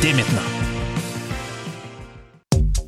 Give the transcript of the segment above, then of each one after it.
Dès maintenant.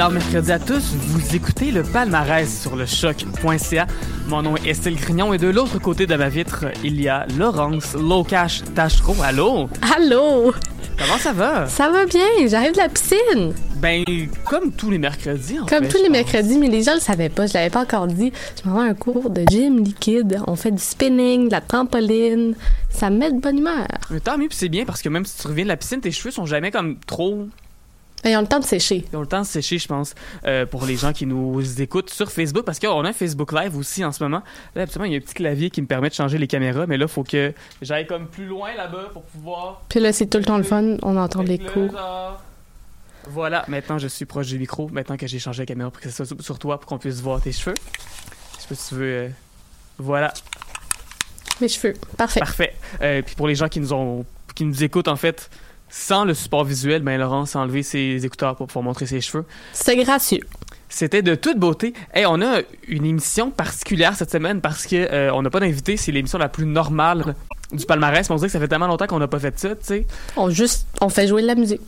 Excellent mercredi à tous. Vous écoutez le palmarès sur le choc.ca. Mon nom est Estelle Grignon et de l'autre côté de ma vitre, il y a Laurence Locash Tachereau. Allô? Allô? Comment ça va? Ça va bien, j'arrive de la piscine. Ben, comme tous les mercredis, en Comme fait, tous les mercredis, mais les gens le savaient pas, je l'avais pas encore dit. Je m'en vais un cours de gym liquide. On fait du spinning, de la trampoline. Ça me met de bonne humeur. Mais tant mieux, puis c'est bien parce que même si tu reviens de la piscine, tes cheveux sont jamais comme trop Ils ont le temps de sécher. Ils ont le temps de sécher, je pense, euh, pour les gens qui nous écoutent sur Facebook, parce qu'on a un Facebook Live aussi en ce moment. Là, absolument, il y a un petit clavier qui me permet de changer les caméras, mais là, il faut que j'aille comme plus loin là-bas pour pouvoir... Puis là, c'est tout le temps le fun. On entend là, genre, Voilà, maintenant je suis proche du micro, maintenant que j'ai changé la caméra pour que ça soit sur toi, pour qu'on puisse voir tes cheveux. Je sais pas si tu veux... euh, Voilà, Mes cheveux. Parfait. parfait. Euh, puis pour les gens qui nous ont, qui nous écoutent en fait sans le support visuel, ben Laurence a enlevé ses écouteurs pour pouvoir montrer ses cheveux. C'est gracieux. C'était de toute beauté. Et on a une émission particulière cette semaine parce que euh, on n'a pas d'invité. C'est l'émission la plus normale du palmarès. Mais on dirait que ça fait tellement longtemps qu'on n'a pas fait ça, tu sais. On juste, on fait jouer de la musique.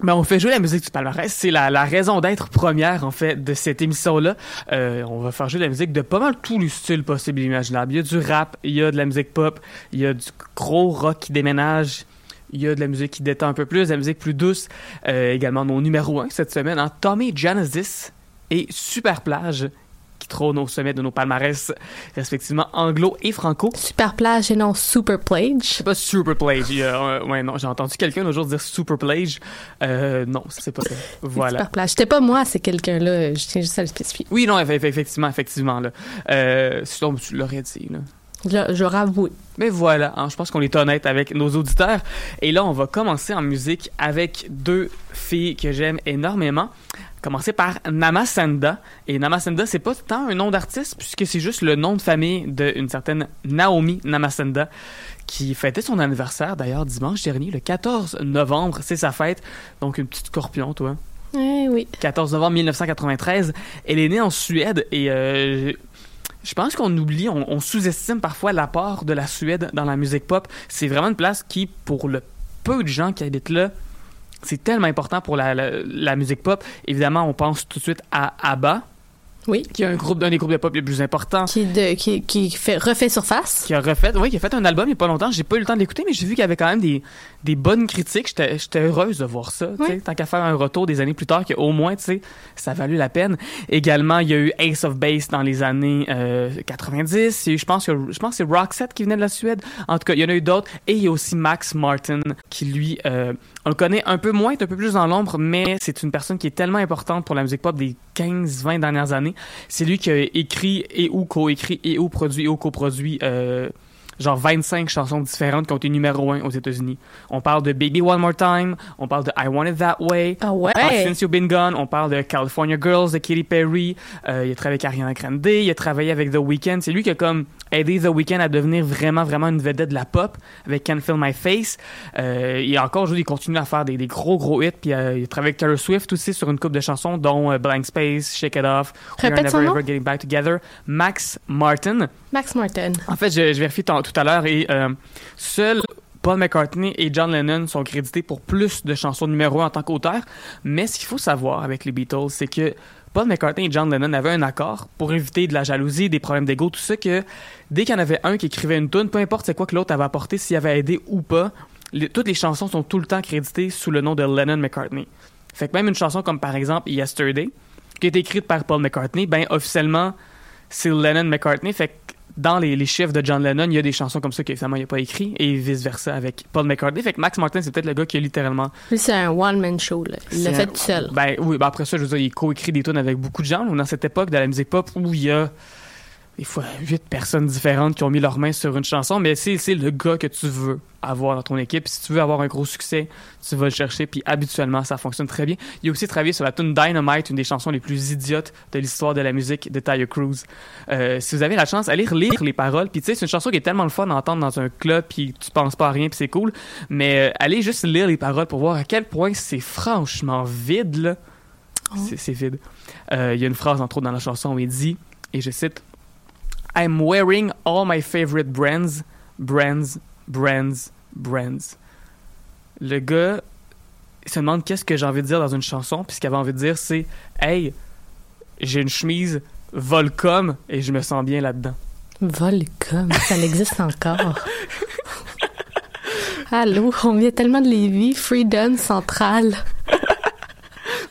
Mais on fait jouer la musique du palmarès. C'est la, la raison d'être première, en fait, de cette émission-là. Euh, on va faire jouer de la musique de pas mal tous les styles possibles et imaginables. Il y a du rap, il y a de la musique pop, il y a du gros rock qui déménage. Il y a de la musique qui détend un peu plus, de la musique plus douce. Euh, également, mon numéro 1 cette semaine, hein, Tommy Genesis et Super Plage, qui trônent au sommet de nos palmarès, respectivement anglo et franco. Super plage et non super plage. C'est pas Super Plage. Euh, ouais, non, j'ai entendu quelqu'un l'autre jour dire Super Plage. Euh, non, c'est pas ça. Voilà. Super plage. C'était pas moi, c'est quelqu'un-là. Je tiens juste à le spécifier. Oui, non, eff- eff- effectivement, effectivement. Là. Euh, sinon, tu l'aurais dit. Là. Là, j'aurais avoué. Mais voilà, hein, je pense qu'on est honnête avec nos auditeurs. Et là, on va commencer en musique avec deux filles que j'aime énormément. Commencer par Namasenda. Et Namasenda, c'est pas tant un nom d'artiste, puisque c'est juste le nom de famille d'une certaine Naomi Namasenda, qui fêtait son anniversaire d'ailleurs dimanche dernier, le 14 novembre. C'est sa fête. Donc, une petite scorpion, toi. Eh oui. 14 novembre 1993. Elle est née en Suède et euh, je pense qu'on oublie, on, sous-estime parfois l'apport de la Suède dans la musique pop. C'est vraiment une place qui, pour le peu de gens qui habitent là, c'est tellement important pour la, la- la musique pop. Évidemment, on pense tout de suite à ABBA, Oui. qui est un groupe d'un des groupes de pop les plus importants. Qui, de, qui, qui fait, refait surface. Qui a refait, oui, qui a fait un album il n'y a pas longtemps. J'ai pas eu le temps de l'écouter, mais j'ai vu qu'il y avait quand même des, des bonnes critiques. J'étais heureuse de voir ça. Oui. Tant qu'à faire un retour des années plus tard, qu'au moins, tu sais, ça a valu la peine. Également, il y a eu Ace of Base dans les années euh, 90. Il y a eu, je pense que je pense c'est Roxette qui venait de la Suède. En tout cas, il y en a eu d'autres. Et il y a aussi Max Martin, qui lui, euh, on le connaît un peu moins, est un peu plus dans l'ombre, mais c'est une personne qui est tellement importante pour la musique pop des 15-20 dernières années. C'est lui qui a écrit et ou coécrit et ou produit et ou coproduit euh, genre 25 chansons différentes qui ont été numéro 1 aux États-Unis. On parle de Baby One More Time, on parle de I Want It That Way, Ah ouais? Since You've Been Gone, on parle de California Girls de Katy Perry, euh, il a travaillé avec Ariana Grande, il a travaillé avec The Weeknd, c'est lui qui a comme aidé The Weeknd à devenir vraiment vraiment une vedette de la pop avec Can't Feel My Face. Euh, il a encore aujourd'hui il continue à faire des, des gros gros hits puis euh, il a travaillé avec Taylor Swift aussi sur une couple de chansons dont euh, Blank Space, Shake It Off, Répète son Never. Ever Getting Back Together, Max Martin. Max Martin. En fait, je, je vérifie tout à l'heure et euh, seul Paul McCartney et John Lennon sont crédités pour plus de chansons numéro 1 en tant qu'auteur. Mais ce qu'il faut savoir avec les Beatles, c'est que Paul McCartney et John Lennon avaient un accord pour éviter de la jalousie, des problèmes d'ego, tout ça, que dès qu'il y en avait un qui écrivait une tune, peu importe c'est quoi que l'autre avait apporté, s'il avait aidé ou pas, toutes les chansons sont tout le temps créditées sous le nom de Lennon-McCartney. Fait que même une chanson comme par exemple Yesterday, qui été écrite par Paul McCartney, ben officiellement c'est Lennon-McCartney. Fait que dans les, les chiffres de John Lennon, il y a des chansons comme ça qu'évidemment il n'a pas écrit et vice-versa avec Paul McCartney. Fait que Max Martin, c'est peut-être le gars qui a littéralement. Lui, c'est un one-man show, là. Il l'a fait tout seul. Ben oui, ben après ça, je veux dire, il co-écrit des tunes avec beaucoup de gens. là, Dans cette époque de la musique pop où il y a des fois huit personnes différentes qui ont mis leurs mains sur une chanson, mais c'est le gars que tu veux avoir dans ton équipe. Si tu veux avoir un gros succès, tu vas le chercher, puis habituellement, ça fonctionne très bien. Il a aussi travaillé sur la tune Dynamite, une des chansons les plus idiotes de l'histoire de la musique de Tyre Cruz. Euh, si vous avez la chance, allez relire les paroles, puis tu sais, c'est une chanson qui est tellement le fun d'entendre dans un club, puis tu penses pas à rien, puis c'est cool, mais euh, allez juste lire les paroles pour voir à quel point c'est franchement vide, là. C'est- C'est vide. Euh, Il y a une phrase, entre autres, dans la chanson où il dit, et je cite, I'm wearing all my favorite brands, brands, brands, brands. Le gars se demande qu'est-ce que j'ai envie de dire dans une chanson, puis ce qu'il avait envie de dire, c'est Hey, j'ai une chemise Volcom et je me sens bien là-dedans. Volcom, ça existe encore. Allô, on vient tellement de Lévis, Freedom Central.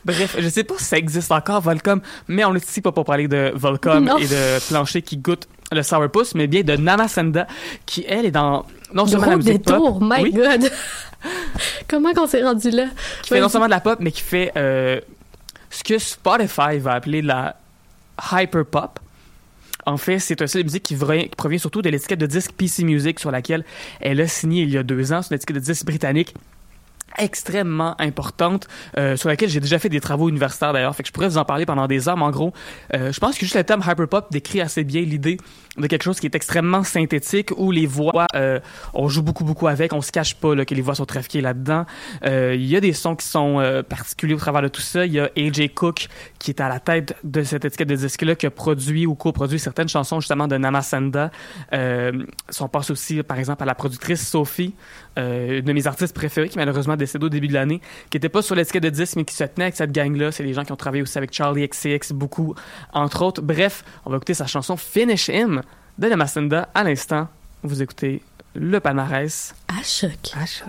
Bref, je sais pas si ça existe encore, Volcom, mais on est ici pas pour parler de Volcom Non. et de plancher qui goûte le sourpuss, mais bien de Namasenda, qui elle est dans non seulement la Gros musique détour, pop, my oui, God. Comment qu'on s'est rendu là? qui fait non seulement de la pop, mais qui fait euh, ce que Spotify va appeler la hyper pop. En fait, c'est un style de musique qui, provient surtout de l'étiquette de disque PC Music sur laquelle elle a signé il y a deux ans. C'est une étiquette de disque britannique extrêmement importante euh, sur laquelle j'ai déjà fait des travaux universitaires d'ailleurs. Fait que je pourrais vous en parler pendant des heures mais en gros euh, je pense que juste le terme hyperpop décrit assez bien l'idée de quelque chose qui est extrêmement synthétique où les voix euh, on joue beaucoup beaucoup avec. On se cache pas là, que les voix sont trafiquées là-dedans. Euh, il y a des sons qui sont euh, particuliers au travers de tout ça. Il y a AJ Cook qui est à la tête de cette étiquette de disque là qui a produit ou coproduit certaines chansons justement de Namasanda euh, on passe aussi par exemple à la productrice Sophie euh, une de mes artistes préférés qui malheureusement est décédée au début de l'année, qui était pas sur l'étiquette de 10 mais qui se tenait avec cette gang-là. C'est les gens qui ont travaillé aussi avec Charlie XCX beaucoup, entre autres. Bref, on va écouter sa chanson Finish Him de Namasenda à l'instant. Vous écoutez le palmarès À choc. à choc.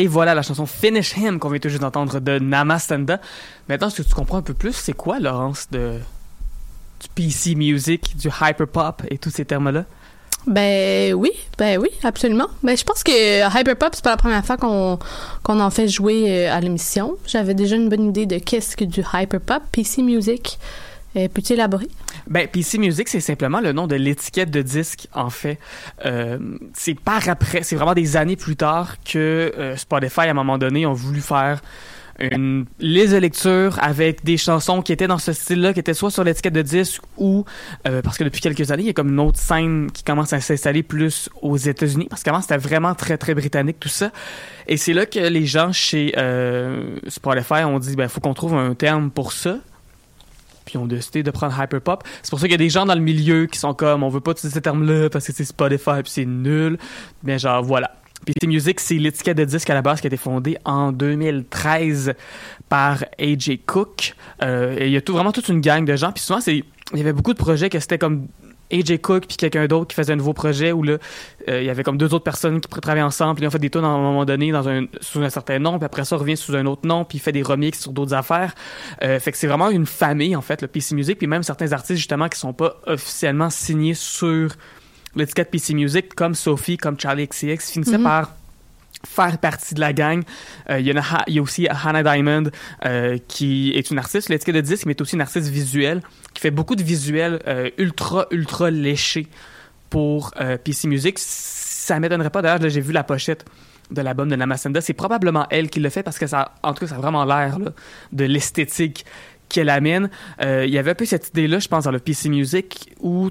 Et voilà la chanson Finish Him qu'on vient tout juste d'entendre de Namastanda. Maintenant, ce que tu comprends un peu plus, c'est quoi, Laurence, de, du PC music, du hyperpop et tous ces termes-là? Ben oui, ben oui, absolument. Ben je pense que Hyperpop, c'est pas la première fois qu'on qu'on en fait jouer euh, à l'émission. J'avais déjà une bonne idée de qu'est-ce que du Hyperpop. PC Music, euh, peux-tu élaborer? Ben, PC Music, c'est simplement le nom de l'étiquette de disque, en fait. Euh, c'est par après, c'est vraiment des années plus tard que euh, Spotify, à un moment donné, ont voulu faire une liste de lecture avec des chansons qui étaient dans ce style-là, qui étaient soit sur l'étiquette de disque ou, euh, parce que depuis quelques années, il y a comme une autre scène qui commence à s'installer plus aux États-Unis, parce qu'avant, c'était vraiment très, très britannique, tout ça. Et c'est là que les gens chez euh, Spotify ont dit, ben, faut qu'on trouve un terme pour ça puis ils ont décidé de prendre hyperpop. C'est pour ça qu'il y a des gens dans le milieu qui sont comme on veut pas utiliser ce terme-là parce que c'est Spotify puis c'est nul. Mais genre voilà. PC Music, c'est l'étiquette de disque à la base qui a été fondée en 2013 par AJ Cook. Euh, il y a tout, vraiment toute une gang de gens. Puis souvent, il y avait beaucoup de projets que c'était comme AJ Cook puis quelqu'un d'autre qui faisait un nouveau projet où là euh, il y avait comme deux autres personnes qui travaillaient ensemble puis ils ont fait des tunes à un moment donné dans un sous un certain nom puis après ça revient sous un autre nom puis il fait des remixes sur d'autres affaires Euh, fait que c'est vraiment une famille en fait le PC Music puis même certains artistes justement qui sont pas officiellement signés sur l'étiquette PC Music comme Sophie comme Charlie XCX finissaient Mhm. par faire partie de la gang. Euh, Il y, a aussi Hannah Diamond, euh, qui est une artiste, l'étiquette de disque, mais est aussi une artiste visuelle, qui fait beaucoup de visuels euh, ultra, ultra léchés pour PC Music. Ça m'étonnerait pas, d'ailleurs, j'ai vu la pochette de l'album de Namasenda. C'est probablement elle qui le fait parce que ça, en tout cas, ça a vraiment l'air de l'esthétique qu'elle amène. Il y avait un peu cette idée-là, je pense, dans le PC Music, où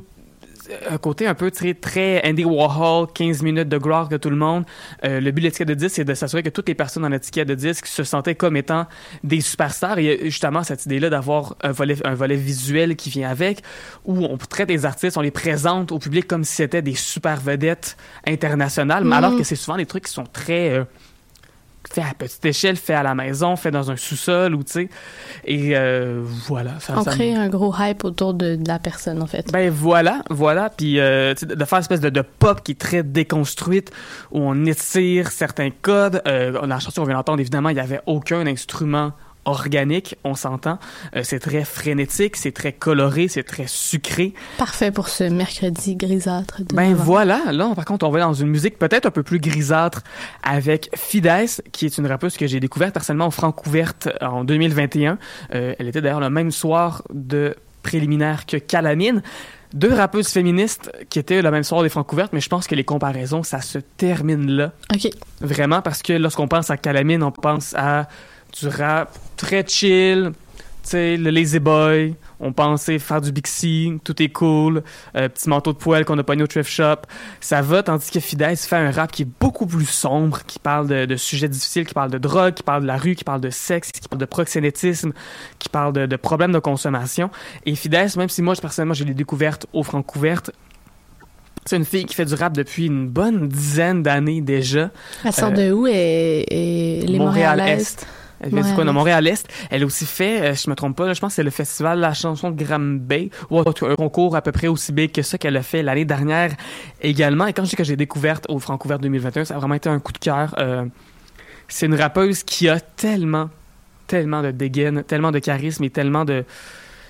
un côté un peu très, très Andy Warhol, 15 minutes de gloire de tout le monde. Euh, le but de l'étiquette de disque, c'est de s'assurer que toutes les personnes dans l'étiquette de disque se sentaient comme étant des superstars. Et il y a justement cette idée-là d'avoir un volet, un volet visuel qui vient avec, où on traite les artistes, on les présente au public comme si c'était des super vedettes internationales, Mhm. alors que c'est souvent des trucs qui sont très... euh, fait à petite échelle, fait à la maison, fait dans un sous-sol ou tu sais. Et euh, voilà. Ça, On ça me- crée un gros hype autour de, de la personne, en fait. ben voilà, voilà. Puis euh, de faire une espèce de, de pop qui est très déconstruite, où on étire certains codes. Euh, dans la chanson qu'on vient d'entendre, évidemment, il n'y avait aucun instrument organique, on s'entend. Euh, c'est très frénétique, c'est très coloré, c'est très sucré. Parfait pour ce mercredi grisâtre. De Ben novembre. voilà, là, par contre, on va dans une musique peut-être un peu plus grisâtre avec Fides, qui est une rappeuse que j'ai découverte personnellement au Francouverte en 2021. Euh, elle était d'ailleurs le même soir de préliminaire que Calamine. Deux rappeuses féministes qui étaient le même soir des Francouvertes, mais je pense que les comparaisons, ça se termine là. OK. Vraiment, parce que lorsqu'on pense à Calamine, on pense à du rap très chill, tu sais, le Lazy Boy, on pensait faire du Bixi, tout est cool, euh, petit manteau de poêle qu'on a pogné au thrift shop. Ça va, tandis que Fides fait un rap qui est beaucoup plus sombre, qui parle de, de sujets difficiles, qui parle de drogue, qui parle de la rue, qui parle de sexe, qui parle de proxénétisme, qui parle de, de problèmes de consommation. Et Fides, même si moi, personnellement, je l'ai découverte au Francouverte, C'est une fille qui fait du rap depuis une bonne dizaine d'années déjà. Elle sort de où? Et, et les Montréal-Est. Elle vient du coin de Montréal-Est. Elle a aussi fait, euh, je me trompe pas, je pense que c'est le festival La chanson de Graham Bay, ou un concours à peu près aussi big que ça qu'elle a fait l'année dernière également. Et quand je dis que j'ai découverte au Francouvert 2021, ça a vraiment été un coup de cœur. Euh, c'est une rappeuse qui a tellement, tellement de dégaine, tellement de charisme et tellement de...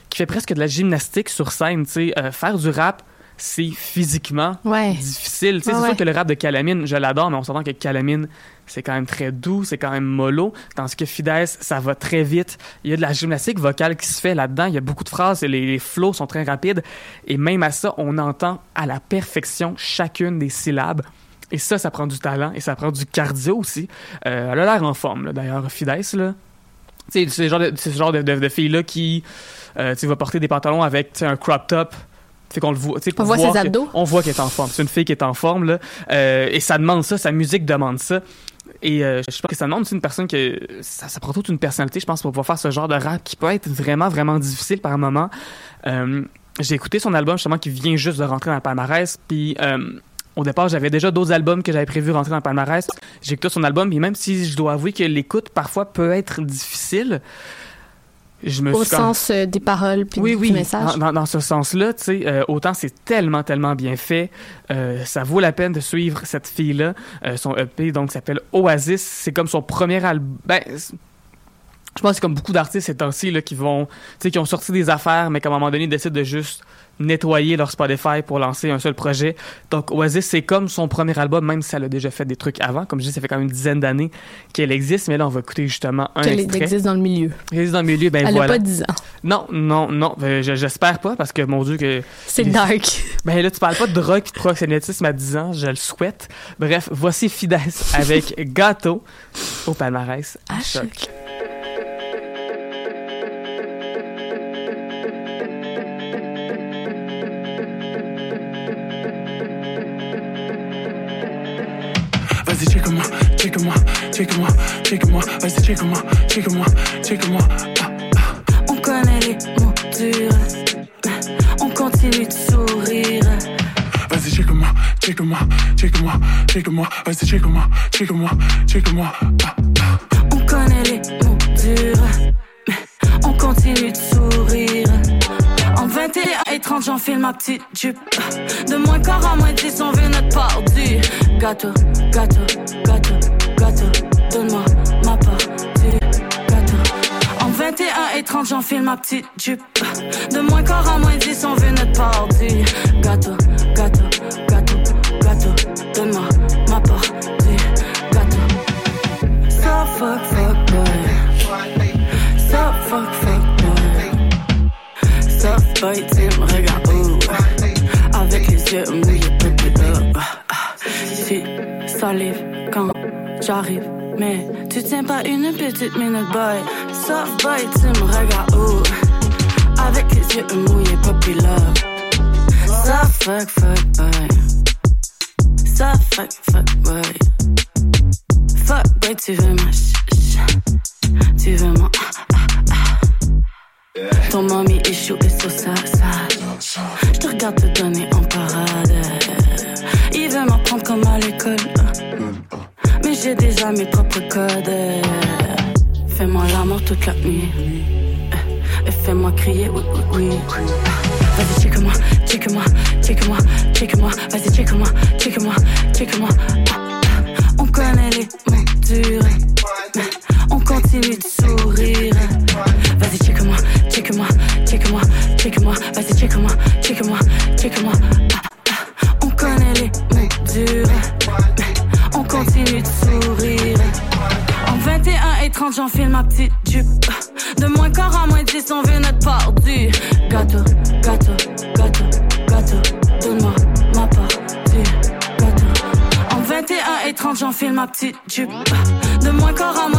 qui fait presque de la gymnastique sur scène, tu sais. Euh, faire du rap, c'est physiquement Ouais. difficile. Ouais, c'est ouais. sûr que le rap de Calamine, je l'adore, mais on s'entend que Calamine, c'est quand même très doux, c'est quand même mollo. Tandis que Fides, ça va très vite. Il y a de la gymnastique vocale qui se fait là-dedans. Il y a beaucoup de phrases, et les, les flows sont très rapides. Et même à ça, on entend à la perfection chacune des syllabes. Et ça, ça prend du talent et ça prend du cardio aussi. Euh, elle a l'air en forme, d'ailleurs, Fides, là. C'est le genre de, ce genre de, de, de fille-là qui euh, va porter des pantalons avec un crop top. Fait qu'on le voit, On voit ses que- abdos. on voit qu'elle est en forme. C'est une fille qui est en forme, là. Euh, et ça demande ça, sa musique demande ça. Et euh, je pense que ça demande une personne que ça, ça prend toute une personnalité, je pense, pour pouvoir faire ce genre de rap qui peut être vraiment, vraiment difficile par moment. Euh, j'ai écouté son album justement qui vient juste de rentrer dans le palmarès, puis euh, au départ j'avais déjà d'autres albums que j'avais prévu rentrer dans le palmarès. J'ai écouté son album, et même si je dois avouer que l'écoute parfois peut être difficile, je me Au suis sens euh, des paroles puis oui, du oui. message. Dans, ce sens-là, tu sais, euh, autant c'est tellement, tellement bien fait, euh, ça vaut la peine de suivre cette fille-là. Euh, son EP, donc, s'appelle Oasis. C'est comme son premier album. Ben, je pense que c'est comme beaucoup d'artistes ces temps-ci là, qui vont, tu sais, qui ont sorti des affaires, mais qu'à un moment donné, ils décident de juste nettoyer leur Spotify pour lancer un seul projet. Donc, Oasis, c'est comme son premier album, même si elle a déjà fait des trucs avant. Comme je dis, ça fait quand même une dizaine d'années qu'elle existe, mais là, on va écouter justement un Qu'elle existe dans le milieu. Elle existe dans le milieu, ben Elle voilà. a pas 10 ans. Non, non, non, euh, je- j'espère pas parce que mon Dieu que C'est Les- dark. ben là tu parles pas de drogue et de proxénétisme à 10 ans, je le souhaite. Bref, voici Fides avec Gâteau au palmarès à À choc. choc. Vas-y, check-moi, check-moi, check-moi, check-moi. Vas-y, check-moi, check-moi, check-moi. Ah, On connaît les mots durs, on continue de sourire. Vas-y, check-moi, check-moi, check-moi, check-moi. Vas-y, check-moi, check-moi, check-moi. Ah, 21 et 30, j'enfile ma petite jupe. De moins quart à moins 10, on veut notre part du gâteau, gâteau, gâteau, gâteau. Donne-moi ma part du gâteau. En 21 et 30, j'enfile ma petite jupe. De moins quart à moins 10, on veut notre part du gâteau, gâteau, Baby, oh. Ah, ah. Si, salive quand j'arrive. Mais tu tiens pas une petite minute, boy. So boy, tu me regardes, ouh. Avec les yeux mouillés, puppy love. So fuck, fuck, boy. So fuck, fuck, boy. Fuck, boy, tu veux ma ch ch- Tu veux mon ah, ah, ah. Ton mommy échoue et sur ça. J'ai déjà mes propres codes. Fais-moi l'amour toute la nuit. Et fais-moi crier oui, oui, oui. Vas-y, check-moi, check-moi, check-moi, check-moi. Vas-y, check-moi, check-moi, check-moi. On connaît les mots j'enfile ma petite jupe. De moins quart à moins 10, on veut notre part du gâteau, gâteau, gâteau, gâteau. Donne-moi ma part du gâteau. En 21 et 30, j'enfile ma petite jupe. De moins quart à moins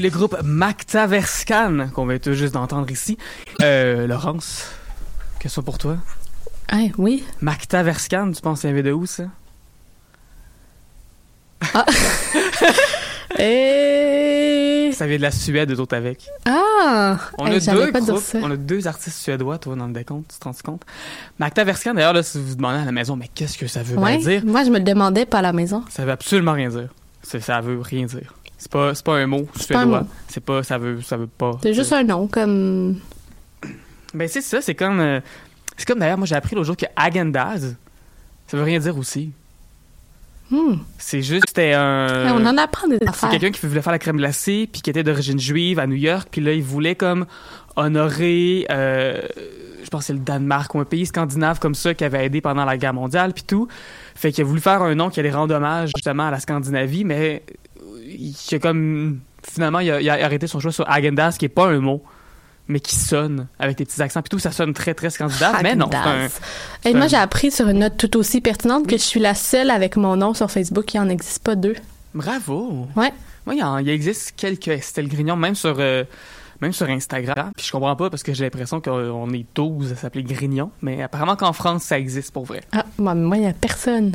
le groupe Macta Verscan qu'on vient tout juste d'entendre ici. Euh, Laurence, question pour toi? Ah, oui. Macta Verscan, tu penses qu'il vient de où ça? Et... Ça vient de la Suède, eux autres avec. Ah! On, Hey, a deux pas dire groupes, ça. on a deux artistes suédois, toi, dans le décompte, tu te rends compte? Macta Verscan, d'ailleurs, là, si vous vous demandez à la maison, mais qu'est-ce que ça veut bien dire? Moi, je me le demandais pas à la maison. Ça veut absolument rien dire. Ça veut rien dire. C'est pas, c'est pas un mot suédois. C'est pas, ça veut, ça veut pas. C'est juste un nom, comme. Ben c'est ça, c'est comme, euh, c'est comme d'ailleurs, moi j'ai appris l'autre jour que Agendaz, ça veut rien dire aussi. Hmm. C'est juste, c'était un. Hey, on en apprend des C'est affaires. quelqu'un qui voulait faire la crème glacée, puis qui était d'origine juive à New York, puis là, il voulait comme honorer, euh, je pense que c'est le Danemark ou un pays scandinave comme ça qui avait aidé pendant la guerre mondiale, puis tout. Fait qu'il a voulu faire un nom qui allait rendre hommage justement à la Scandinavie, mais il a comme. Finalement, il a, il a arrêté son choix sur Agendas, qui est pas un mot, mais qui sonne avec des petits accents, puis tout, ça sonne très, très scandinave, mais non, un. Et moi, un- j'ai appris sur une note tout aussi pertinente que je suis la seule avec mon nom sur Facebook qui en existe pas deux. Bravo! Ouais. Moi, il, y en- il existe quelques Estelle Grignon, même sur, euh, même sur Instagram. Puis je comprends pas parce que j'ai l'impression qu'on est 12 à s'appeler Grignon. Mais apparemment qu'en France, ça existe pour vrai. Ah, moi, moi, il y a personne.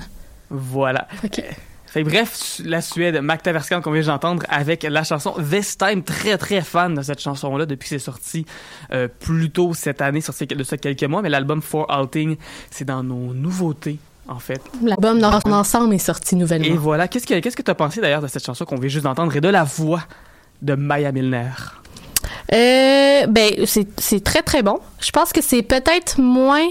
Voilà. Ok. Fait bref, la Suède, Mac Taverskan qu'on vient d'entendre avec la chanson This Time, très très fan de cette chanson-là depuis que c'est sorti euh, plus tôt cette année, sorti de ça quelques mois, mais l'album For Outing, c'est dans nos nouveautés en fait. L'album dans son ensemble est sorti Et nouvellement. voilà, qu'est-ce que qu'est-ce que t'as pensé d'ailleurs de cette chanson qu'on vient juste d'entendre et de la voix de Maya Milner? Euh, ben, c'est c'est très très bon. Je pense que c'est peut-être moins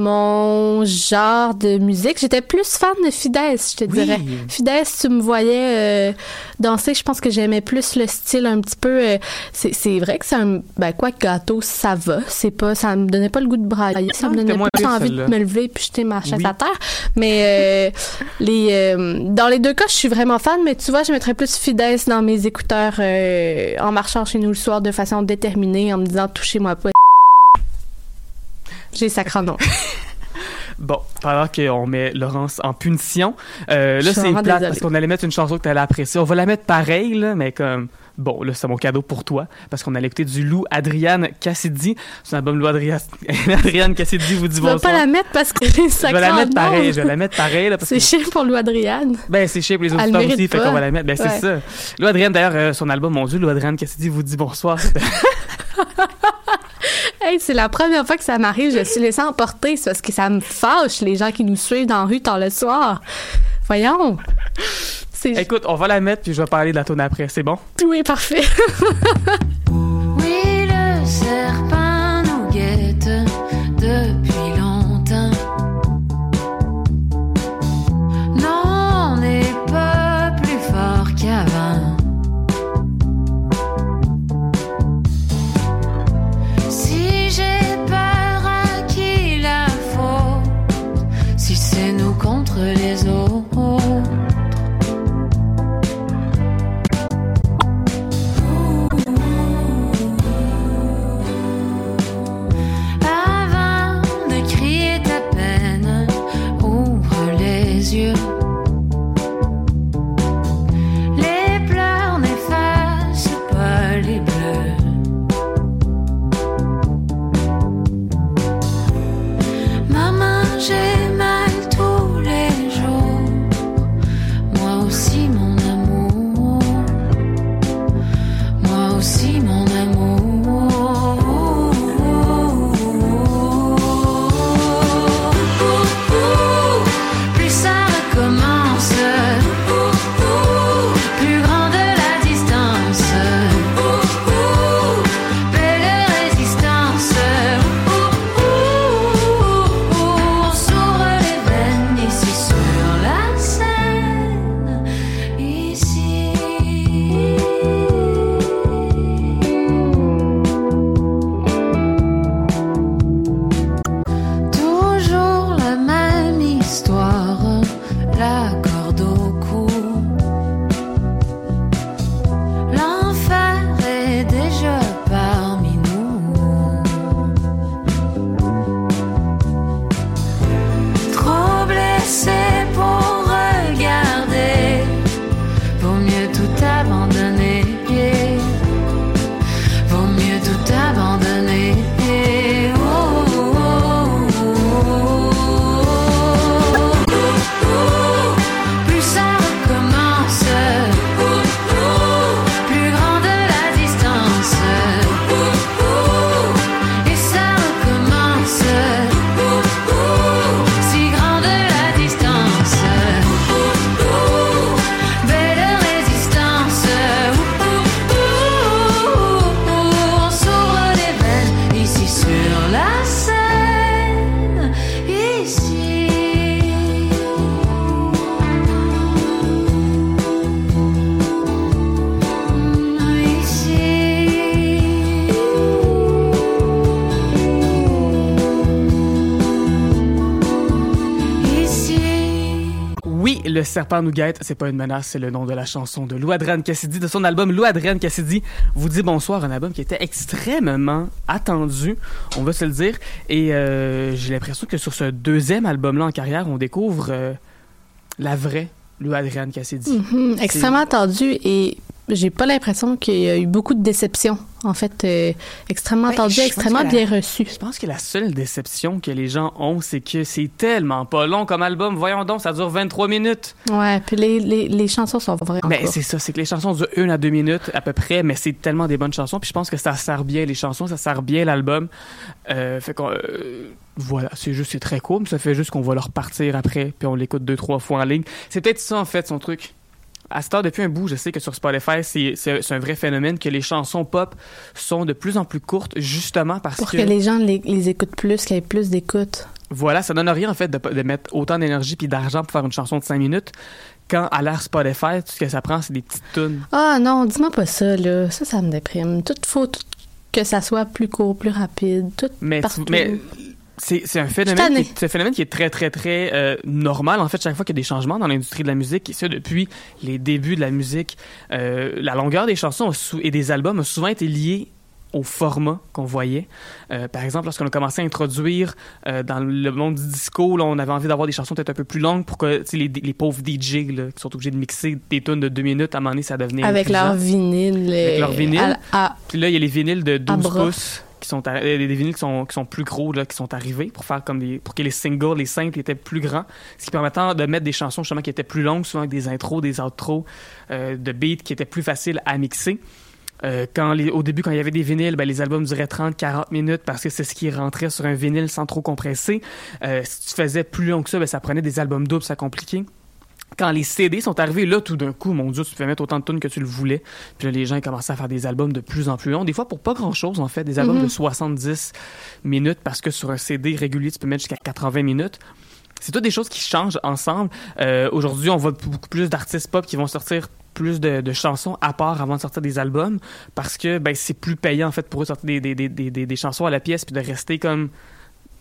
mon genre de musique. J'étais plus fan de Fidesz, je te Oui. dirais. Fidesz, tu me voyais euh, danser, je pense que j'aimais plus le style un petit peu. euh, c'est c'est vrai que c'est un. Ben, quoi, gâteau, ça va. C'est pas. Ça me donnait pas le goût de brailler. Ça Non, me donnait c'était moins plus envie de me lever puis jeter ma chaise Oui. à terre. Mais euh, les, dans les deux cas, je suis vraiment fan. Mais tu vois, je mettrais plus Fidesz dans mes écouteurs en marchant chez nous le soir de façon déterminée en me disant touchez-moi pas. J'ai sacré nom. Bon, pendant qu'on met Laurence en punition, euh, Je là c'est plate désolée. parce qu'on allait mettre une chanson que t'allais apprécier. On va la mettre pareil, là, mais comme... Bon, là, c'est mon cadeau pour toi, parce qu'on allait écouter du Lou Adriane Cassidy. Son album Lou Adriane, Adriane Cassidy vous dit vas bonsoir. pas la mettre parce que je sacré vais la mettre pareil, je vais la mettre pareil, parce que... C'est chiant pour Lou Adriane. Ben, c'est chier pour les auditeurs aussi, fait pas. qu'on va la mettre. Ben, c'est ça. Lou Adriane, d'ailleurs, euh, son album, mon Dieu, Lou Adriane Cassidy vous dit bonsoir. Hey, c'est la première fois que ça m'arrive. Je suis laissée emporter. C'est parce que ça me fâche, les gens qui nous suivent dans la rue tard le soir. Voyons. Écoute, on va la mettre, puis je vais parler de la tune après, c'est bon? tout est parfait. così, Le serpent nous guette, c'est pas une menace, c'est le nom de la chanson de Lou Adrian Cassidy, de son album Lou Adrian Cassidy vous dit bonsoir, un album qui était extrêmement attendu, on va se le dire. Et euh, j'ai l'impression que sur ce deuxième album-là en carrière, on découvre euh, la vraie Lou Adrian Cassidy. Mhm, extrêmement attendu et j'ai pas l'impression qu'il y a eu beaucoup de déceptions. En fait, euh, extrêmement Ouais, attendu, extrêmement que la- bien reçu. Je pense que la seule déception que les gens ont, c'est que c'est tellement pas long comme album. Voyons donc, ça dure 23 minutes. Ouais, puis les, les, les chansons sont vraiment Mais courtes. c'est ça, c'est que les chansons durent une à deux minutes à peu près, mais c'est tellement des bonnes chansons. Puis je pense que ça sert bien les chansons, ça sert bien l'album. Euh, fait qu'on, euh, voilà, c'est juste, c'est très cool. mais Ça fait juste qu'on va le repartir après, puis on l'écoute deux, trois fois en ligne. C'est peut-être ça en fait son truc. À cette heure, depuis un bout, je sais que sur Spotify, c'est, un vrai phénomène que les chansons pop sont de plus en plus courtes, justement parce Pour que les gens les, les écoutent plus, qu'il y ait plus d'écoute. voilà, ça donne rien en fait de, de mettre autant d'énergie puis d'argent pour faire une chanson de 5 minutes. Quand à l'ère Spotify, tout ce que ça prend, c'est des petites tunes. Ah non, dis-moi pas ça, là. Ça, ça me déprime. Tout faut tout- que ça soit plus court, plus rapide, tout Mais, partout. mais c'est c'est un phénomène, qui est, c'est un phénomène qui est très, très, très euh, normal. En fait, chaque fois qu'il y a des changements dans l'industrie de la musique, et ça depuis les débuts de la musique, euh, la longueur des chansons et des albums a souvent été liée au format qu'on voyait. Euh, par exemple, lorsqu'on a commencé à introduire euh, dans le monde du disco, là, on avait envie d'avoir des chansons peut-être un peu plus longues pour que les, les pauvres DJ là, qui sont obligés de mixer des tunes de deux minutes, à un moment donné, ça devenait Avec leur vinyle. Avec leur vinyle. Puis là, il y a les vinyles de 12 bras. pouces qui sont arri- euh, des vinyles qui sont, qui sont plus gros là, qui sont arrivés pour faire comme des pour que les singles, les simples étaient plus grands, ce qui permettait de mettre des chansons justement qui étaient plus longues, souvent avec des intros, des outros, euh, de beats qui étaient plus faciles à mixer. Euh, quand au début, quand il y avait des vinyles, ben, les albums duraient 30-40 minutes parce que c'est ce qui rentrait sur un vinyle sans trop compresser. Si tu faisais plus long que ça, ben, ça prenait des albums doubles, ça compliquait. Quand les CD sont arrivés, là, tout d'un coup, mon Dieu, tu pouvais mettre autant de tunes que tu le voulais. Puis là, les gens commençaient à faire des albums de plus en plus longs. Des fois, pour pas grand-chose, en fait. Des albums Mhm. de 70 minutes parce que sur un CD régulier, tu peux mettre jusqu'à 80 minutes. C'est toutes des choses qui changent ensemble. Euh, Aujourd'hui, on voit beaucoup plus d'artistes pop qui vont sortir plus de, de chansons à part avant de sortir des albums parce que ben, c'est plus payant en fait pour eux de sortir des, des, des- des chansons à la pièce puis de rester comme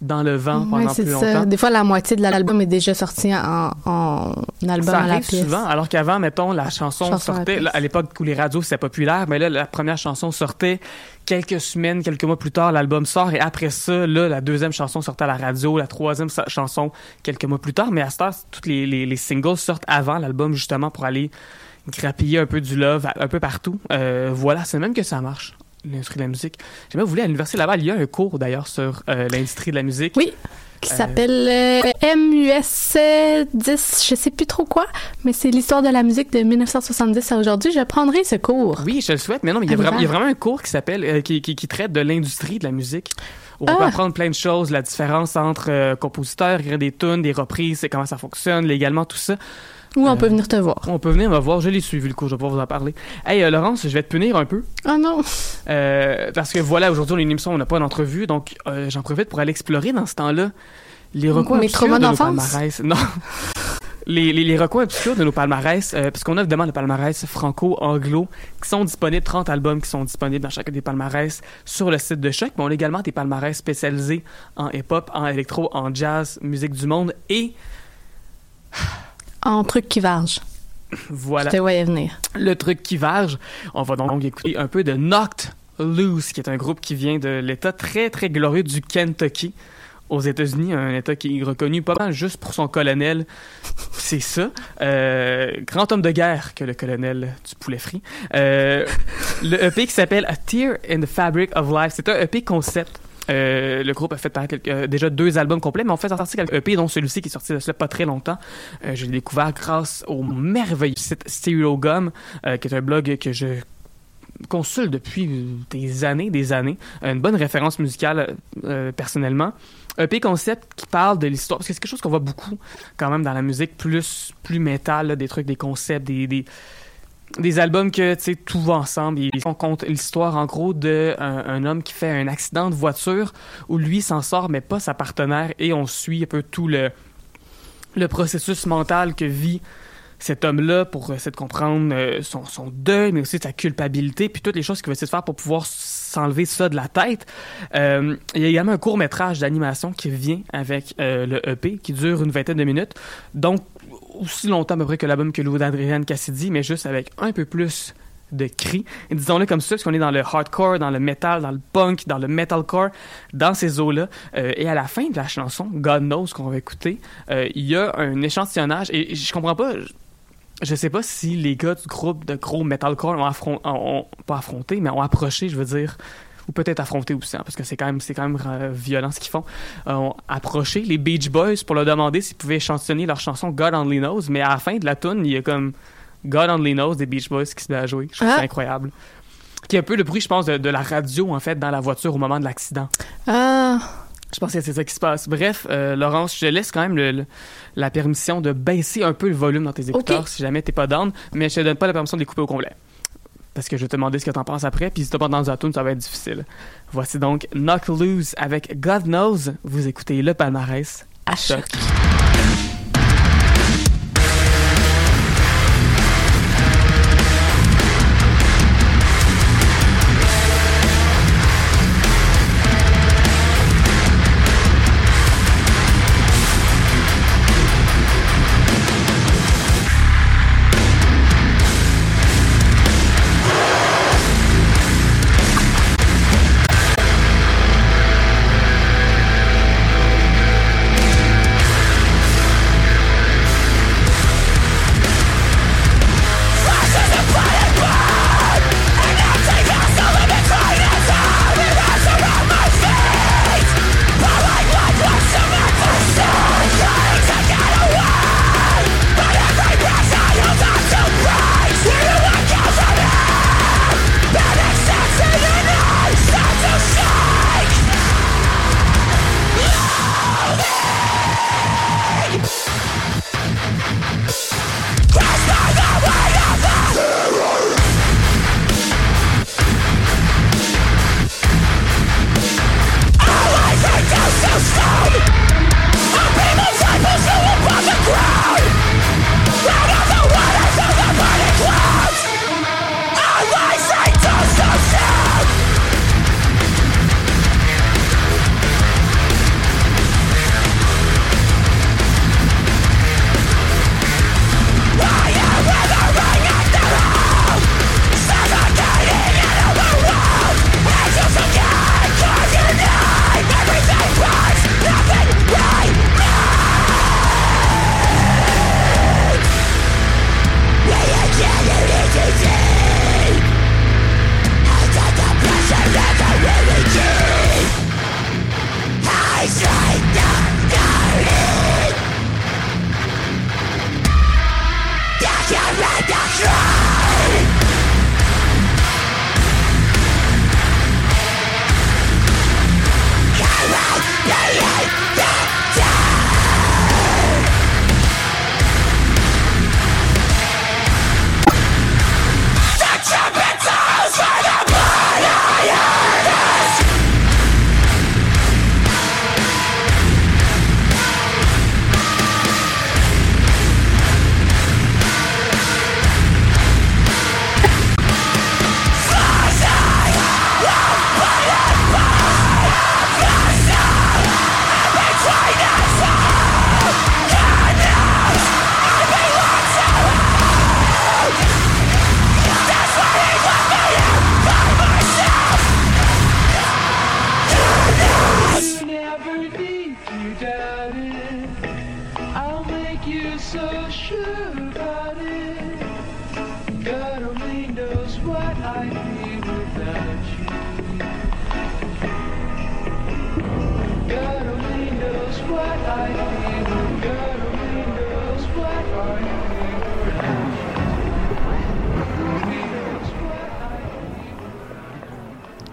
dans le vent pendant plus ça. longtemps. Des fois, la moitié de l'album est déjà sorti en, en album Ça à la arrive pièce. souvent, alors qu'avant, mettons, la chanson, sortait, à l'époque où les radios c'était populaire, mais là, la première chanson sortait quelques semaines, quelques mois plus tard, l'album sort, et après ça, là, la deuxième chanson sortait à la radio, la troisième chanson quelques mois plus tard, mais à cette heure, toutes les, les, les singles sortent avant l'album, justement, pour aller grappiller un peu du love un peu partout. Euh, voilà, c'est même que ça marche, l'industrie de la musique. J'ai même voulu à l'Université Laval, il y a un cours, d'ailleurs, sur euh, l'industrie de la musique. Oui, qui Euh, s'appelle euh, MUS 10, je sais plus trop quoi, mais c'est l'histoire de la musique de 1970 à aujourd'hui. Je prendrai ce cours. Oui, je le souhaite, mais non, mais il y a, vraiment, il y a voilà. vraiment un cours qui s'appelle, qui, qui, qui traite de l'industrie de la musique. Où on peut Ah. apprendre plein de choses, la différence entre euh, compositeurs, écrire des tunes, des reprises, comment ça fonctionne, légalement, tout ça. Ou on Euh, peut venir te voir. On peut venir me voir, je l'ai suivi le cours, je vais pouvoir vous en parler. Hey, euh, Laurence, je vais te punir un peu. Oh non! Euh, parce que voilà, aujourd'hui, on a une émission, on n'a pas d'entrevue, donc j'en profite pour aller explorer dans ce temps-là les recoins obscurs de nos palmarès. Non. Les, les, les recoins obscurs de nos palmarès, parce qu'on a évidemment le palmarès franco-anglo, qui sont disponibles, 30 albums qui sont disponibles dans chacun des palmarès sur le site de Choc, mais on a également des palmarès spécialisés en hip-hop, en électro, en jazz, musique du monde, et En truc qui varge. voilà. Je te voyais venir. le truc qui varge. On va donc écouter un peu de Knocked Loose, qui est un groupe qui vient de l'État très, très glorieux du Kentucky aux États-Unis, un État qui est reconnu pas mal juste pour son colonel. C'est ça. Euh, grand homme de guerre que le colonel du poulet frit. Euh, le EP qui s'appelle A Tear in the Fabric of Life, c'est un EP concept. Euh, le groupe a fait euh, déjà deux albums complets, mais on fait sortir quelques EP, dont celui-ci qui est sorti de cela pas très longtemps. Euh, je l'ai découvert grâce au merveilleux site Stereo Gum, qui est un blog que je consulte depuis des années, des années. Une bonne référence musicale personnellement. EP concept qui parle de l'histoire, parce que c'est quelque chose qu'on voit beaucoup quand même dans la musique, plus, plus métal, des trucs, des concepts, des, des albums que, tu sais, tout va ensemble. Ils compte l'histoire, en gros, d'un un homme qui fait un accident de voiture où lui s'en sort, mais pas sa partenaire, et on suit un peu tout le, le processus mental que vit cet homme-là pour essayer de comprendre euh, son, son deuil, mais aussi sa culpabilité, puis toutes les choses qu'il va essayer de faire pour pouvoir s'enlever ça de la tête. Euh, il y a également un court métrage d'animation qui vient avec euh, le EP qui dure une vingtaine de minutes, donc aussi longtemps à peu près que l'album que Lou d'Adrienne Cassidy, mais juste avec un peu plus de cris. Disons-le comme ça, parce qu'on est dans le hardcore, dans le metal, dans le punk, dans le metalcore, dans ces eaux-là. Euh, et à la fin de la chanson, God Knows, qu'on va écouter, euh, il y a un échantillonnage, et je comprends pas, je, sais pas si les gars du groupe de gros metalcore ont- ont- pas affronté, mais ont approché, je veux dire, ou peut-être affronté aussi, hein, parce que c'est quand même, c'est quand même euh, violent ce qu'ils font, euh, ont approché les Beach Boys pour leur demander s'ils pouvaient chantonner leur chanson God Only Knows, mais à la fin de la tune, il y a comme God Only Knows des Beach Boys qui se met à jouer. Je trouve Ah. ça incroyable. Qui est un peu le bruit, je pense, de, de la radio, en fait, dans la voiture au moment de l'accident. Ah, Je pense que c'est ça qui se passe. Bref, euh, Laurence, je te laisse quand même le- le- la permission de baisser un peu le volume dans tes écouteurs si jamais t'es pas down, mais je te donne pas la permission de les couper au complet. Parce que je vais te demander ce que t'en penses après, puis si t'as pas entendu la tune, ça va être difficile. Voici donc Knock Loose avec God Knows. Vous écoutez le palmarès à choc.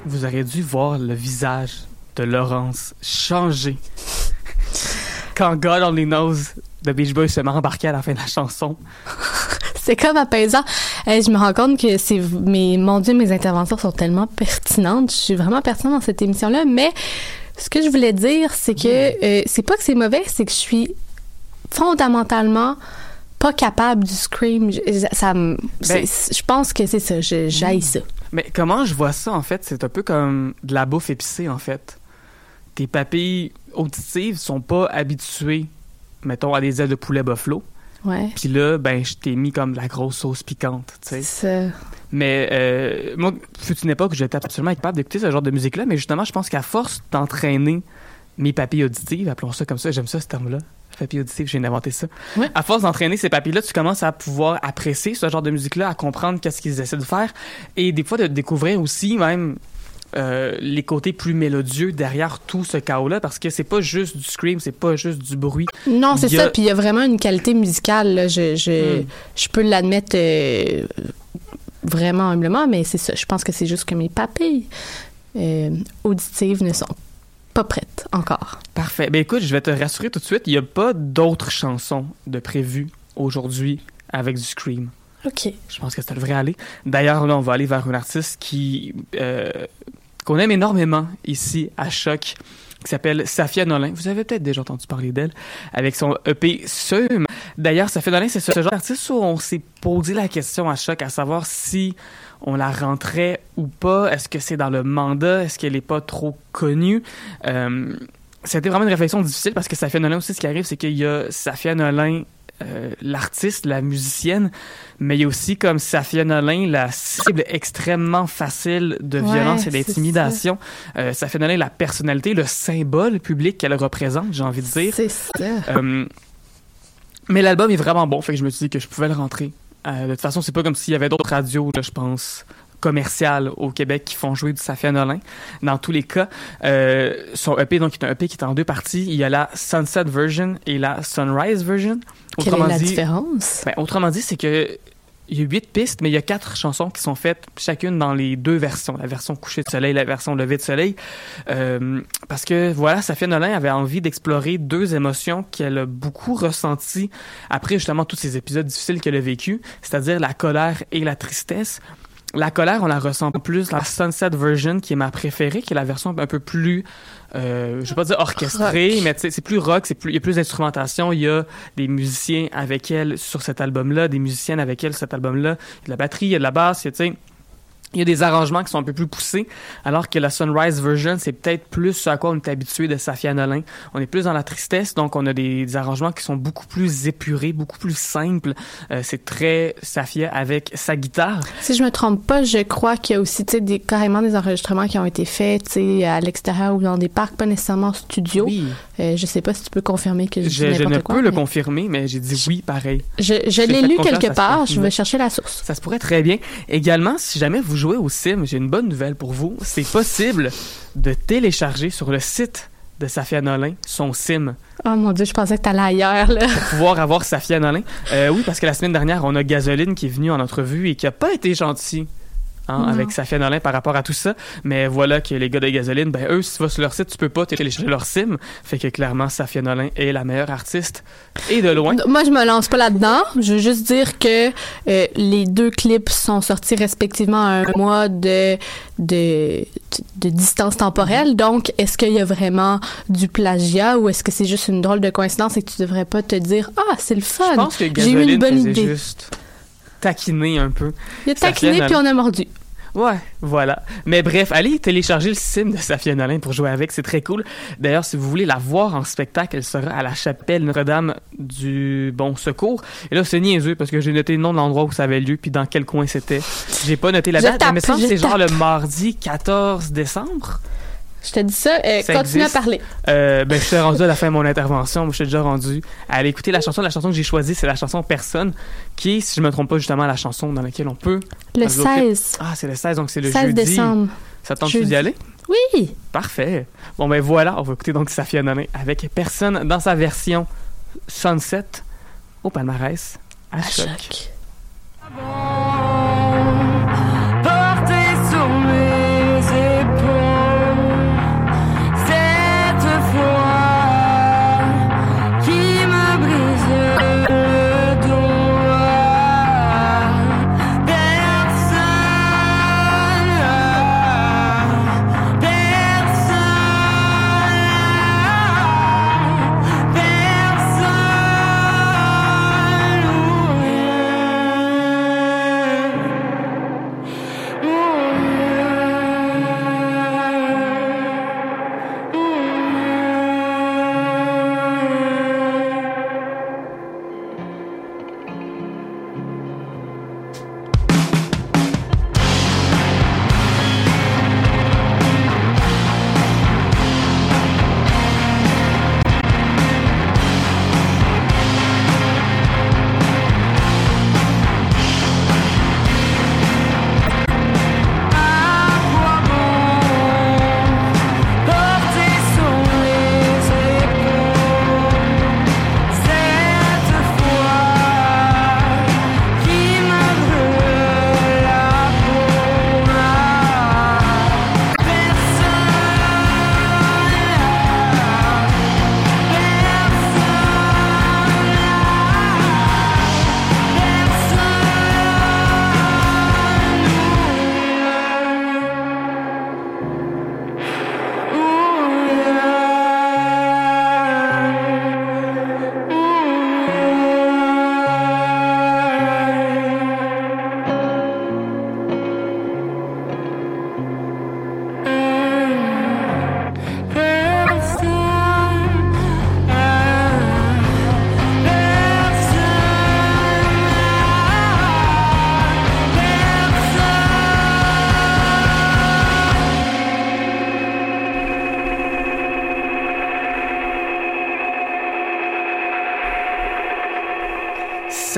Vous auriez dû voir le visage de Laurence changer quand God Only Knows de Beach Boys se met embarqué à la fin de la chanson. c'est comme apaisant. Euh, je me rends compte que c'est mes mon dieu mes interventions sont tellement pertinentes. Je suis vraiment pertinente dans cette émission là, mais ce que je voulais dire c'est que euh, c'est pas que c'est mauvais, c'est que je suis fondamentalement pas capable du scream. Je, ça Ben- je pense que c'est ça. J'haïs ça. Mais comment je vois ça, en fait, c'est un peu comme de la bouffe épicée, en fait. Tes papilles auditives sont pas habituées, mettons, à des ailes de poulet buffalo. Ouais. Puis là, ben, je t'ai mis comme de la grosse sauce piquante, tu sais. C'est ça. Mais euh, moi, fut une époque où j'étais absolument incapable d'écouter ce genre de musique-là, mais justement, je pense qu'à force d'entraîner mes papilles auditives, appelons ça comme ça, j'aime ça ce terme-là, papilles auditives, j'ai inventé ça. Ouais. À force d'entraîner ces papilles-là, tu commences à pouvoir apprécier ce genre de musique-là, à comprendre qu'est-ce qu'ils essaient de faire, et des fois de découvrir aussi même euh, les côtés plus mélodieux derrière tout ce chaos-là, parce que c'est pas juste du scream, c'est pas juste du bruit. Non, c'est a- ça. Puis il y a vraiment une qualité musicale. là. Je, je, Hmm. je peux l'admettre euh, vraiment humblement, mais c'est ça. Je pense que c'est juste que mes papilles euh, auditives ne sont pas prêtes encore. Parfait. Ben écoute, je vais te rassurer tout de suite, il n'y a pas d'autres chansons de prévues aujourd'hui avec du scream. OK. Je pense que ça devrait aller. D'ailleurs, là, on va aller vers une artiste qui euh, qu'on aime énormément ici à Choc, qui s'appelle Safia Nolin. Vous avez peut-être déjà entendu parler d'elle avec son EP Seum. D'ailleurs, Safia Nolin, c'est ce genre d'artiste où on s'est posé la question à Choc à savoir si on la rentrait ou pas? Est-ce que c'est dans le mandat? Est-ce qu'elle n'est pas trop connue? Euh, c'était vraiment une réflexion difficile parce que Safia Nolin aussi, ce qui arrive, c'est qu'il y a Safia Nolin, euh, l'artiste, la musicienne, mais il y a aussi comme Safia Nolin, la cible extrêmement facile de Ouais, violence et d'intimidation. Euh, Safia Nolin, la personnalité, le symbole public qu'elle représente, j'ai envie de dire. C'est ça. Euh, mais l'album est vraiment bon, fait que je me suis dit que je pouvais le rentrer. Euh, de toute façon, c'est pas comme s'il y avait d'autres radios, là, je pense, commerciales au Québec qui font jouer du Safia Nolin. Dans tous les cas, euh, son EP, donc, est un EP qui est en deux parties. Il y a la Sunset version et la Sunrise version. Quelle est la différence? Ben, autrement dit, c'est que il y a huit pistes, mais il y a quatre chansons qui sont faites chacune dans les deux versions. La version coucher de soleil, la version lever de soleil. Euh, parce que, voilà, Safia Nolin avait envie d'explorer deux émotions qu'elle a beaucoup ressenties après justement tous ces épisodes difficiles qu'elle a vécu, c'est-à-dire la colère et la tristesse. La colère, on la ressent plus. La Sunset version, qui est ma préférée, qui est la version un peu plus, euh, je vais pas dire orchestrée, Rock. mais c'est plus rock, c'est plus, il y a plus d'instrumentation, il y a des musiciens avec elle sur cet album-là, des musiciennes avec elle sur cet album-là, il y a de la batterie, il y a de la basse, il y a, tu sais, il y a des arrangements qui sont un peu plus poussés, alors que la Sunrise version, c'est peut-être plus ce à quoi on est habitué de Safia Nolin. On est plus dans la tristesse, donc on a des, des arrangements qui sont beaucoup plus épurés, beaucoup plus simples. Euh, c'est très Safia avec sa guitare. Si je me trompe pas, je crois qu'il y a aussi des, carrément des enregistrements qui ont été faits à l'extérieur ou dans des parcs, pas nécessairement en studio. Oui, Euh, je sais pas si tu peux confirmer que je, je, je ne quoi, peux le confirmer, mais j'ai dit oui pareil. Je, l'ai lu quelque part, je vais chercher la source. Ça se pourrait très bien. Également, si jamais vous jouez au Sim, j'ai une bonne nouvelle pour vous. C'est possible de télécharger sur le site de Safia Nolin son Sim Oh mon dieu, je pensais que t'allais ailleurs, là. pour pouvoir avoir Safia Nolin. Euh, oui, parce que la semaine dernière, on a Gasoline qui est venu en entrevue et qui a pas été gentil. Hein, avec Safia Nolin par rapport à tout ça. Mais voilà que les gars de Gasoline, ben eux, si tu vas sur leur site, tu peux pas télécharger leur sim. Fait que clairement, Safia Nolin est la meilleure artiste. Et de loin. Moi, je me lance pas là-dedans. Je veux juste dire que euh, les deux clips sont sortis respectivement à un mois de, de, de distance temporelle. Donc, est-ce qu'il y a vraiment du plagiat ou est-ce que c'est juste une drôle de coïncidence et que tu devrais pas te dire Ah, c'est le fun. Je pense que J'ai eu une bonne idée. juste taquiner un peu. Il a taquiné puis on a mordu. Ouais, voilà. Mais bref, allez télécharger le sim de Safia Nolin pour jouer avec, c'est très cool. D'ailleurs, si vous voulez la voir en spectacle, elle sera à la chapelle Notre-Dame du Bon Secours. Et là, c'est niaiseux parce que j'ai noté le nom de l'endroit où ça avait lieu puis dans quel coin c'était. J'ai pas noté la date, tape, mais me semble que c'est genre le mardi 14 décembre. Je te dis ça. euh, Ça continue existe. à parler. Euh, ben, je suis rendu à la fin de mon intervention. Moi, je suis déjà rendu à aller écouter la chanson. La chanson que j'ai choisie, c'est la chanson Personne, qui est, si je me trompe pas, justement la chanson dans laquelle on peut. Le Dans le clip. 16. Ah, c'est le 16, donc c'est le 16 jeudi. décembre. Ça tente Jeudi. d'y aller? Oui. Parfait. Bon, ben voilà, on va écouter donc Safia avec Personne dans sa version Sunset au palmarès à, À choc. choc. Porté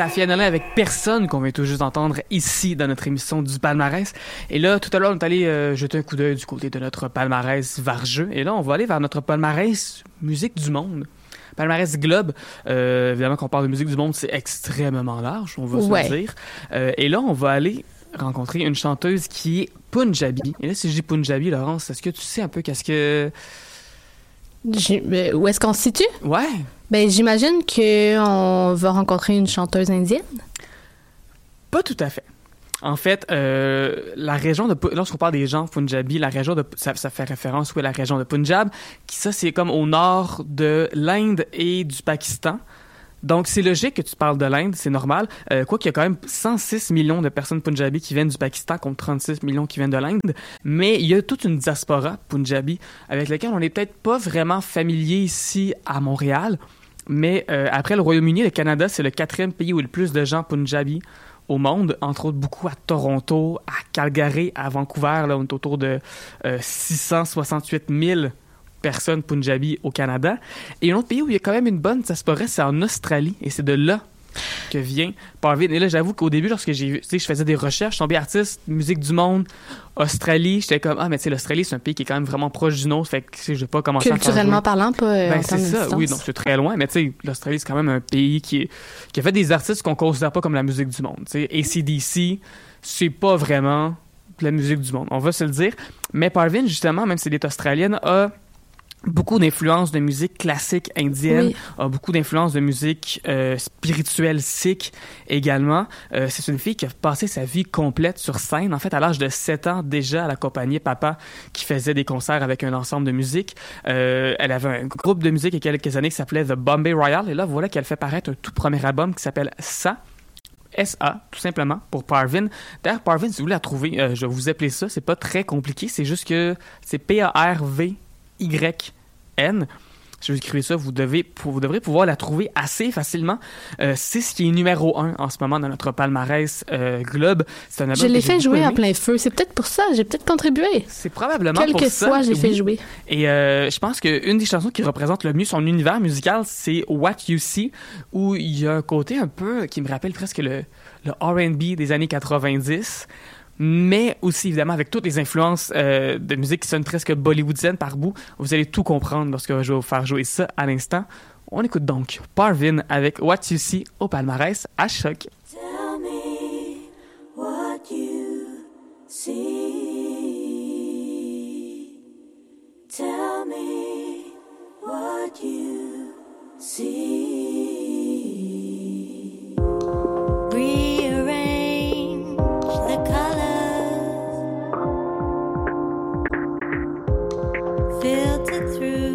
Safia Nolin avec personne qu'on vient tout juste d'entendre ici dans notre émission du palmarès. Et là, tout à l'heure, on est allé euh, jeter un coup d'œil du côté de notre palmarès vargeux. Et là, on va aller vers notre palmarès musique du monde. Palmarès Globe, euh, évidemment, quand on parle de musique du monde, c'est extrêmement large, on va Ouais. se le dire. Euh, et là, on va aller rencontrer une chanteuse qui est Punjabi. Et là, si je dis Punjabi, Laurence, est-ce que tu sais un peu qu'est-ce que... Où est-ce qu'on se situe? Ouais, Ben, j'imagine qu'on va rencontrer une chanteuse indienne. Pas tout à fait. En fait, euh, la région de lorsqu'on parle des gens Punjabi, la région de ça, fait référence à la région de Punjab, qui ça c'est comme au nord de l'Inde et du Pakistan. Donc c'est logique que tu parles de l'Inde, c'est normal. Euh, quoi qu'il y a quand même 106 millions de personnes Punjabi qui viennent du Pakistan contre 36 millions qui viennent de l'Inde, mais il y a toute une diaspora Punjabi avec laquelle on n'est peut-être pas vraiment familier ici à Montréal. Mais euh, après le Royaume-Uni, le Canada, c'est le quatrième pays où il y a le plus de gens Punjabi au monde, entre autres beaucoup à Toronto, à Calgary, à Vancouver, là, on est autour de euh, 668 000 personnes Punjabi au Canada. Et un autre pays où il y a quand même une bonne diaspora, c'est en Australie, et c'est de là que vient Parvin. Et là, j'avoue qu'au début, lorsque j'ai vu, tu sais, je faisais des recherches, je artiste, musique du monde, Australie, j'étais comme, ah, mais tu sais, l'Australie, c'est un pays qui est quand même vraiment proche du nôtre, fait que je vais pas commencer Culturellement parlant, pas euh, ben, en c'est ça, oui, donc c'est très loin, mais tu sais, l'Australie, c'est quand même un pays qui, est- qui a fait des artistes qu'on considère pas comme la musique du monde. Tu sais, ACDC, c'est pas vraiment de la musique du monde, on va se le dire. Mais Parvin, justement, même si elle est australienne, a beaucoup d'influences de musique classique indienne, Oui. a beaucoup d'influences de musique euh, spirituelle sikh également. Euh, c'est une fille qui a passé sa vie complète sur scène. En fait, à l'âge de 7 ans, déjà, elle accompagnait papa qui faisait des concerts avec un ensemble de musique. Euh, elle avait un groupe de musique il y a quelques années qui s'appelait The Bombay Royal. Et là, voilà qu'elle fait paraître un tout premier album qui s'appelle Ça. SA, tout simplement, pour Parvin. D'ailleurs, Parvin, si vous voulez la trouver, je vais vous appeler ça. C'est pas très compliqué. C'est juste que c'est P-A-R-V-Y-N. Je vais écrire ça, vous, devez, vous devrez pouvoir la trouver assez facilement. Euh, c'est ce qui est numéro un en ce moment dans notre palmarès euh, Globe. C'est un album Je l'ai fait jouer en plein feu. C'est peut-être pour ça. J'ai peut-être contribué. C'est probablement pour ça. fois, j'ai fait jouer. Et euh, je pense qu'une des chansons qui représente le mieux son univers musical, c'est What You See, où il y a un côté un peu qui me rappelle presque le, le RB des années 90, mais aussi évidemment avec toutes les influences euh, de musique qui sonnent presque bollywoodiennes par bout. Vous allez tout comprendre lorsque je vais vous faire jouer ça à l'instant. On écoute donc Parvin avec What You See au palmarès à choc. Tell me what you see. Tell me what you see. filtered through.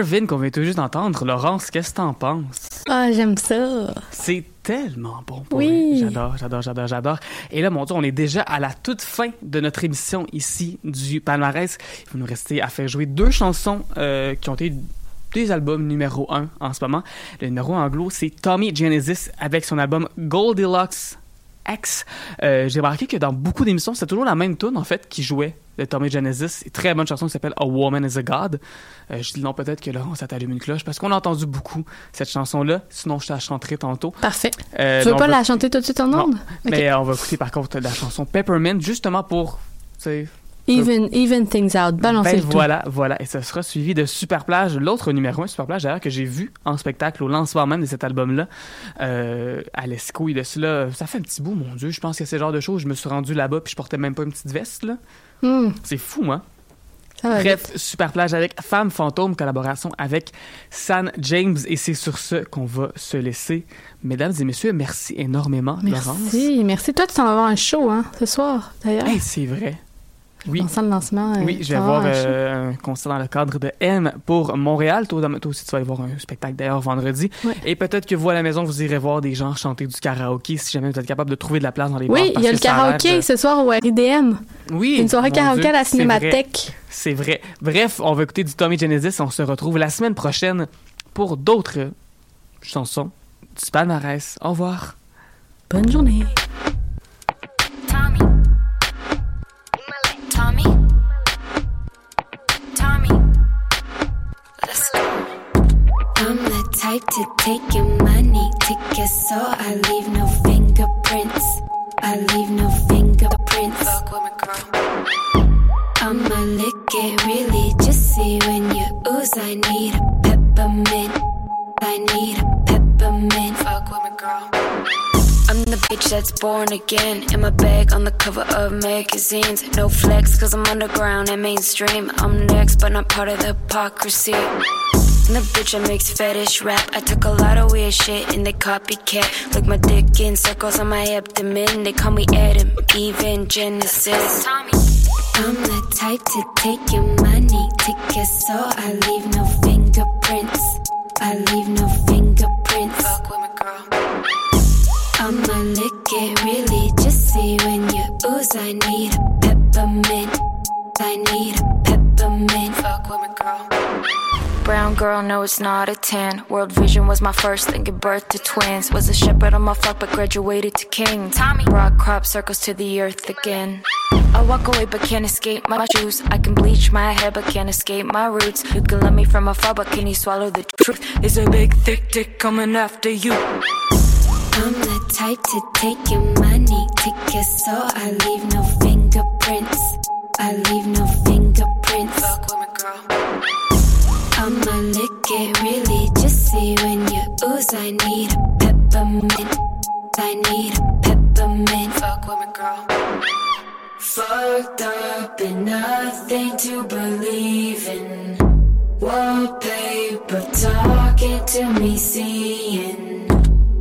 Qu'on vient tout juste d'entendre. Laurence, qu'est-ce que t'en penses? Ah, j'aime ça. C'est tellement bon pour Oui. J'adore, j'adore, j'adore, j'adore. Et là, mon Dieu, on est déjà à la toute fin de notre émission ici du palmarès. Il va nous rester à faire jouer deux chansons euh, qui ont été des albums numéro un en ce moment. Le numéro anglo, c'est Tommy Genesis avec son album Goldilocks X. Euh, J'ai remarqué que dans beaucoup d'émissions, c'est toujours la même tune en fait qui jouait de Tommy Genesis. Une très bonne chanson qui s'appelle A Woman is a God. Euh, je dis nom peut-être que là, on s'allume une cloche parce qu'on a entendu beaucoup cette chanson-là. Sinon, je te la chanterai tantôt. Parfait. Euh, tu veux pas va- la chanter tout de suite en Non. ondes? Mais on va écouter par contre la chanson Peppermint justement pour. Even, even things out. Balancer ben le tout. voilà, voilà. Et ce sera suivi de Superplage, l'autre numéro 1 Superplage d'ailleurs que j'ai vu en spectacle au lancement même de cet album-là. Euh, à l'ESCO, il est cela. Ça fait un petit bout, mon Dieu. Je pense que c'est genre de choses. Je me suis rendu là-bas puis je portais même pas une petite veste, là. Hmm, C'est fou, hein? ça va Bref, Superplage avec Femme Fantôme, collaboration avec San James. Et c'est sur ce qu'on va se laisser. Mesdames et messieurs, merci énormément, Laurence. Merci, merci. Toi, tu t'en vas avoir un show, hein, ce soir, d'ailleurs. Hey, c'est vrai. Oui. Le lancement. euh, Oui, je vais avoir un show. euh, un concert dans le cadre de M pour Montréal. Toi, toi aussi, tu vas aller voir un spectacle d'ailleurs vendredi. Et peut-être que vous, à la maison, vous irez voir des gens chanter du karaoké si jamais vous êtes capable de trouver de la place dans les bars. Oui, il y a le karaoké de- ce soir au RIDM. Oui. Une soirée karaoké Dieu, à la c'est vrai. Cinémathèque. C'est vrai. Bref, on va écouter du Tommy Genesis. On se retrouve la semaine prochaine pour d'autres chansons du palmarès. Au revoir. Bonne journée. Type to take your money, your soul. I leave no fingerprints. I leave no fingerprints. I'ma lick it really just see when you ooze. I need a peppermint. I need a peppermint. Fuck me, girl. I'm the bitch that's born again. In my bag on the cover of magazines. No flex, cause I'm underground and mainstream. I'm next, but not part of the hypocrisy. And the bitch that makes fetish rap. I took a lot of weird shit and they copycat. Look my dick in circles on my abdomen. They call me Adam, even Genesis. I'm the type to take your money, take your soul. I leave no fingerprints. I leave no fingerprints. Fuck with my girl. I'ma lick it really just see when you ooze. I need a peppermint. I need a peppermint. Fuck with my girl. Brown girl, no, it's not a 10. World Vision was my first thing, give birth to twins. Was a shepherd on my flock, but graduated to king. Tommy. Rock crop circles to the earth again. I walk away, but can't escape my shoes. I can bleach my hair, but can't escape my roots. You can love me from afar, but can you swallow the truth? It's a big, thick dick coming after you. I'm the type to take your money, take your soul. I leave no fingerprints. I leave no fingerprints. Lick it really just see when you ooze. I need a peppermint. I need a peppermint. Fuck with me, girl. Fucked up and nothing to believe in. Wallpaper talking to me, seeing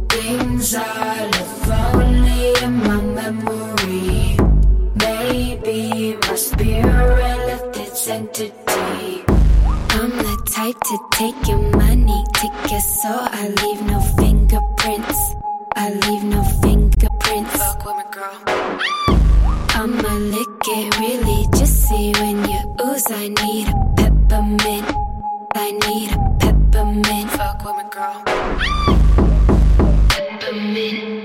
things I live only in my memory. Maybe my spirit left its entity. Type to take your money, take your soul. I leave no fingerprints. I leave no fingerprints. Fuck with me, girl. I'ma lick it really just see when you ooze. I need a peppermint. I need a peppermint. Fuck with me, girl. Peppermint.